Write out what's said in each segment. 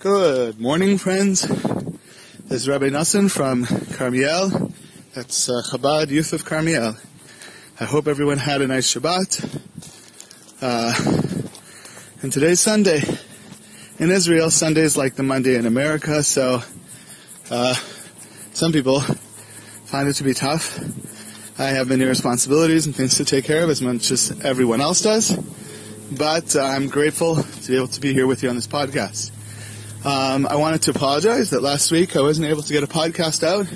Good morning, friends. This is Rabbi Nassim from Carmiel. That's uh, Chabad Youth of Carmiel. I hope everyone had a nice Shabbat. Uh, and today's Sunday. In Israel, Sunday is like the Monday in America, so uh, some people find it to be tough. I have many responsibilities and things to take care of as much as everyone else does. But uh, I'm grateful to be able to be here with you on this podcast. Um, I wanted to apologize that last week I wasn't able to get a podcast out.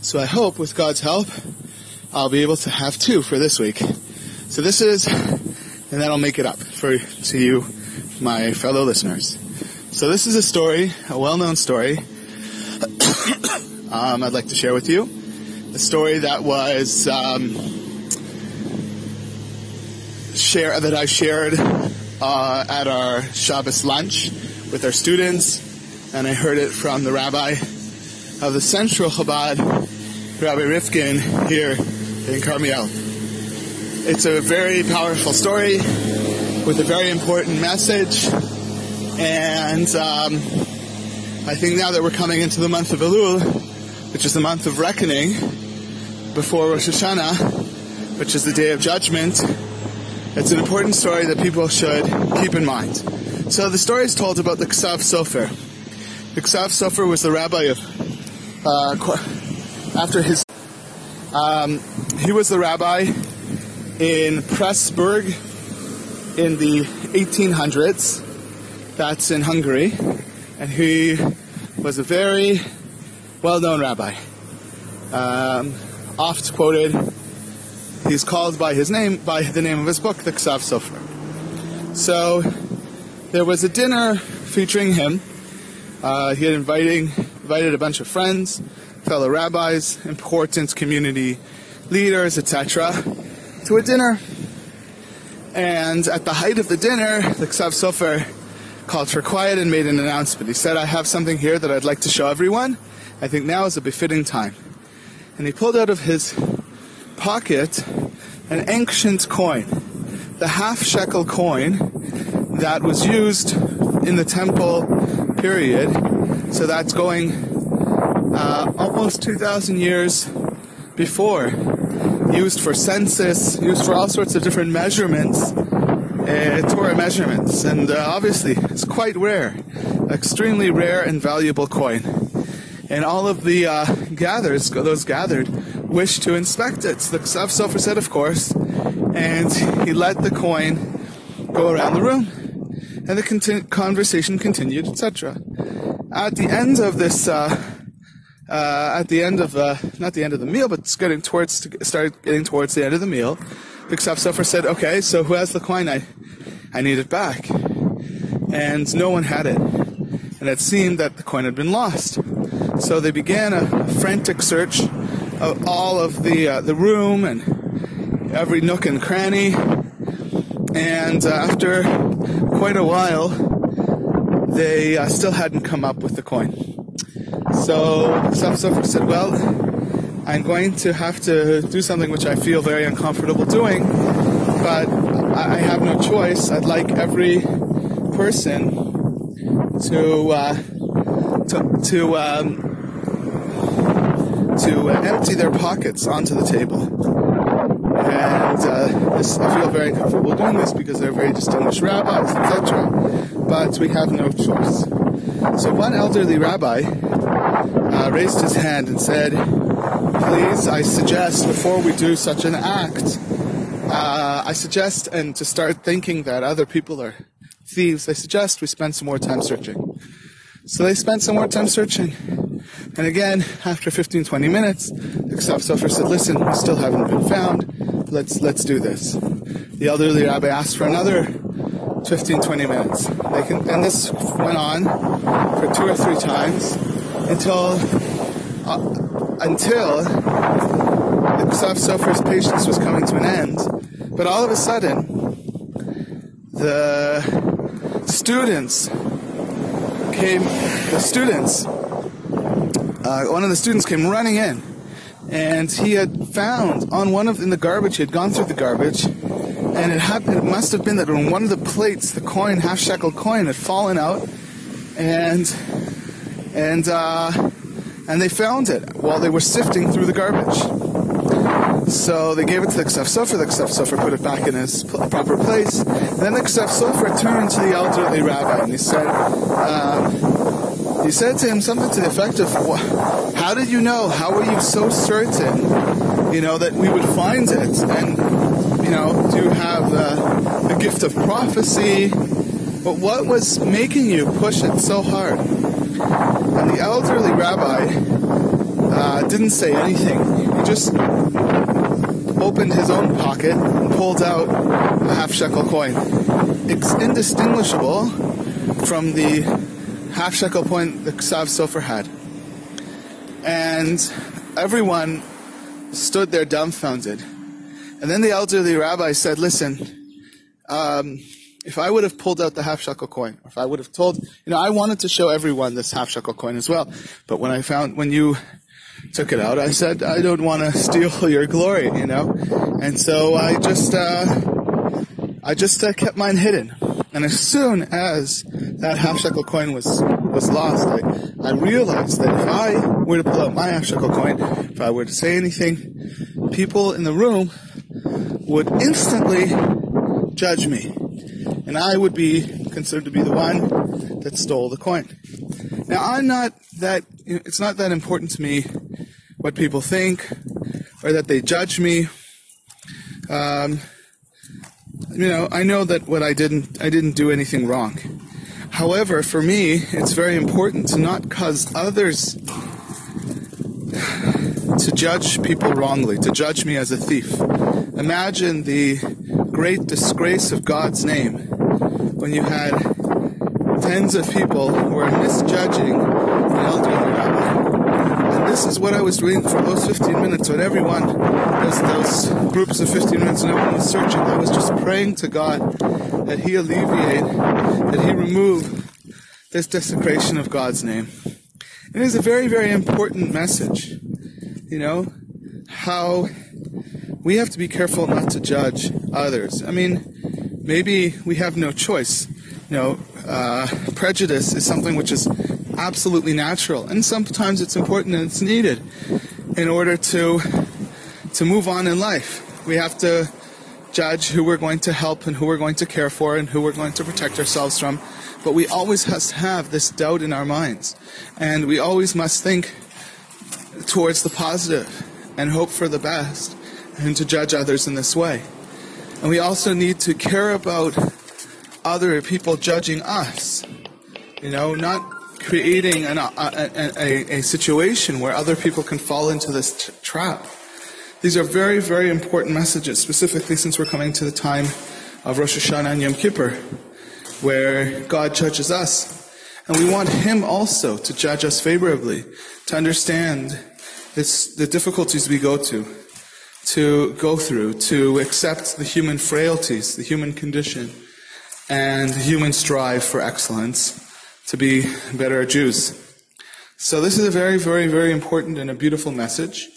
So I hope with God's help, I'll be able to have two for this week. So this is, and then I'll make it up for to you, my fellow listeners. So this is a story, a well-known story. um, I'd like to share with you a story that was um, share that I shared uh, at our Shabbos lunch with our students, and I heard it from the rabbi of the Central Chabad, Rabbi Rifkin, here in Carmiel. It's a very powerful story with a very important message, and um, I think now that we're coming into the month of Elul, which is the month of reckoning, before Rosh Hashanah, which is the day of judgment, it's an important story that people should keep in mind. So the story is told about the Ksav Sofer. The Ksav Sofer was the rabbi of, uh, after his, um, he was the rabbi in Pressburg in the 1800s. That's in Hungary. And he was a very well-known rabbi. Um, oft quoted he's called by his name, by the name of his book, the Ksav Sofer. So there was a dinner featuring him. Uh, he had inviting, invited a bunch of friends, fellow rabbis, important community leaders, etc., to a dinner. And at the height of the dinner, the Ksav Sofer called for quiet and made an announcement. He said, I have something here that I'd like to show everyone. I think now is a befitting time. And he pulled out of his pocket an ancient coin, the half shekel coin that was used in the temple period. So that's going uh, almost 2,000 years before. Used for census, used for all sorts of different measurements, uh, Torah measurements. And uh, obviously, it's quite rare, extremely rare and valuable coin. And all of the uh, gathers, those gathered, wished to inspect it. The Ksav Sofer said, of course, and he let the coin go around the room. And the conti- conversation continued, etc. At the end of this, uh, uh, at the end of, uh, not the end of the meal, but it's getting towards, to started getting towards the end of the meal, the Ksav Sofer said, okay, so who has the coin? I, I need it back. And no one had it. And it seemed that the coin had been lost. So they began a frantic search of all of the uh, the room and every nook and cranny. And uh, after quite a while, they uh, still hadn't come up with the coin. So Sofer said, "Well, I'm going to have to do something which I feel very uncomfortable doing, but I have no choice. I'd like every person to uh, to to um, to uh, empty their pockets onto the table. And uh, this, I feel very comfortable doing this because they're very distinguished rabbis, etc. But we have no choice. So one elderly rabbi uh, raised his hand and said, "Please, I suggest before we do such an act, uh, I suggest and to start thinking that other people are thieves. I suggest we spend some more time searching." So they spent some more time searching. And again, after 15, 20 minutes, the Ksav Sofer said, listen, we still haven't been found. Let's, let's do this. The elderly rabbi asked for another 15, 20 minutes. They can, and this went on for two or three times until, uh, until the Ksav Sofer's patience was coming to an end. But all of a sudden, the students came, the students, uh, one of the students came running in, and he had found on one of in the garbage. He had gone through the garbage, and it happened. It must have been that on one of the plates, the coin, half shekel coin, had fallen out, and and uh, and they found it while they were sifting through the garbage. So they gave it to the Ksav Sofer. The Ksav Sofer put it back in its proper place. Then the Ksav Sofer turned to the elderly rabbi and he said, um, he said to him something to the effect of, "How did you know? How were you so certain, you know, that we would find it? And you know, do you have the, the gift of prophecy? But what was making you push it so hard?" And the elderly rabbi uh, didn't say anything. He just opened his own pocket and pulled out a half shekel coin. It's indistinguishable from the half shekel coin the Ksav Sofer had. And everyone stood there dumbfounded. And then the elderly rabbi said, Listen, um, if I would have pulled out the half shekel coin, if I would have told, you know, I wanted to show everyone this half shekel coin as well. But when I found, when you took it out, I said, I don't want to steal your glory, you know? And so I just, uh, I just uh, kept mine hidden. And as soon as that half shekel coin was, was lost, I, I realized that if I were to pull out my half shekel coin, if I were to say anything, people in the room would instantly judge me. And I would be considered to be the one that stole the coin. Now I'm not that, it's not that important to me what people think or that they judge me. Um, you know, I know that what I didn't, I didn't do anything wrong. However, for me, it's very important to not cause others to judge people wrongly, to judge me as a thief. Imagine the great disgrace of God's name when you had tens of people who were misjudging the elderly rabbi. And this is what I was doing for those 15 minutes when everyone, those, those groups of 15 minutes and everyone was searching. I was just praying to God that He alleviate, that He remove this desecration of God's name. It is a very, very important message. You know, how we have to be careful not to judge others. I mean, maybe we have no choice. You know, uh, prejudice is something which is absolutely natural, and sometimes it's important and it's needed in order to to move on in life. We have to judge who we're going to help and who we're going to care for and who we're going to protect ourselves from. But we always to have this doubt in our minds, and we always must think towards the positive and hope for the best and to judge others in this way. And we also need to care about other people judging us. You know, not creating an, a, a, a, situation where other people can fall into this t- trap. These are very, very important messages, specifically since we're coming to the time of Rosh Hashanah and Yom Kippur, where God judges us. And we want Him also to judge us favorably, to understand this, the difficulties we go to, to go through, to accept the human frailties, the human condition, and the human strive for excellence, to be better Jews. So this is a very, very, very important and a beautiful message.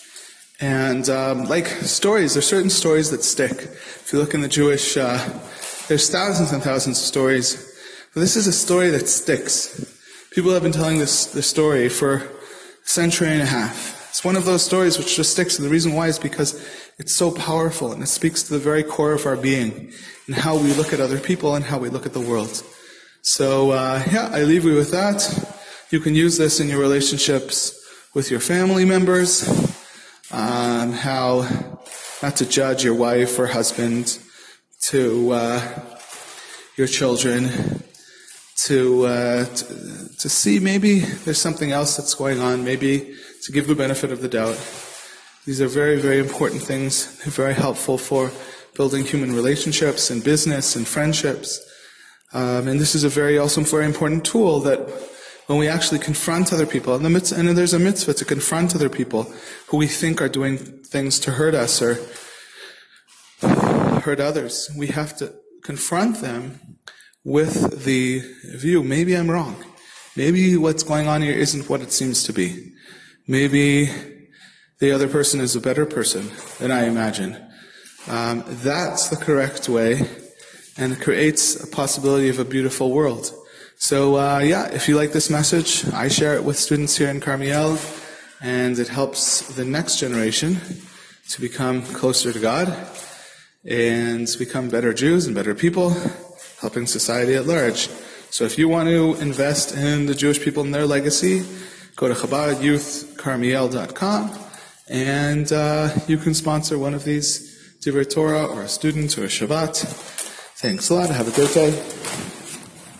And um, like stories, there's certain stories that stick. If you look in the Jewish, uh, there's thousands and thousands of stories. But this is a story that sticks. People have been telling this, this story for a century and a half. It's one of those stories which just sticks. And the reason why is because it's so powerful and it speaks to the very core of our being and how we look at other people and how we look at the world. So, uh, yeah, I leave you with that. You can use this in your relationships with your family members, um, how not to judge your wife or husband, to uh, your children, to, uh, to, to see maybe there's something else that's going on, maybe to give the benefit of the doubt. These are very, very important things. They're very helpful for building human relationships and business and friendships. Um, and this is a very also very important tool that when we actually confront other people, and, the mitzvah, and there's a mitzvah to confront other people who we think are doing things to hurt us or hurt others, we have to confront them with the view, maybe I'm wrong. Maybe what's going on here isn't what it seems to be. Maybe the other person is a better person than I imagine. Um, that's the correct way and creates a possibility of a beautiful world. So, uh, yeah, if you like this message, I share it with students here in Carmiel, and it helps the next generation to become closer to God and become better Jews and better people, helping society at large. So, if you want to invest in the Jewish people and their legacy, go to ChabadYouthCarmiel.com and uh, you can sponsor one of these Divrei Torah or a student or a Shabbat. Thanks a lot. Have a great day.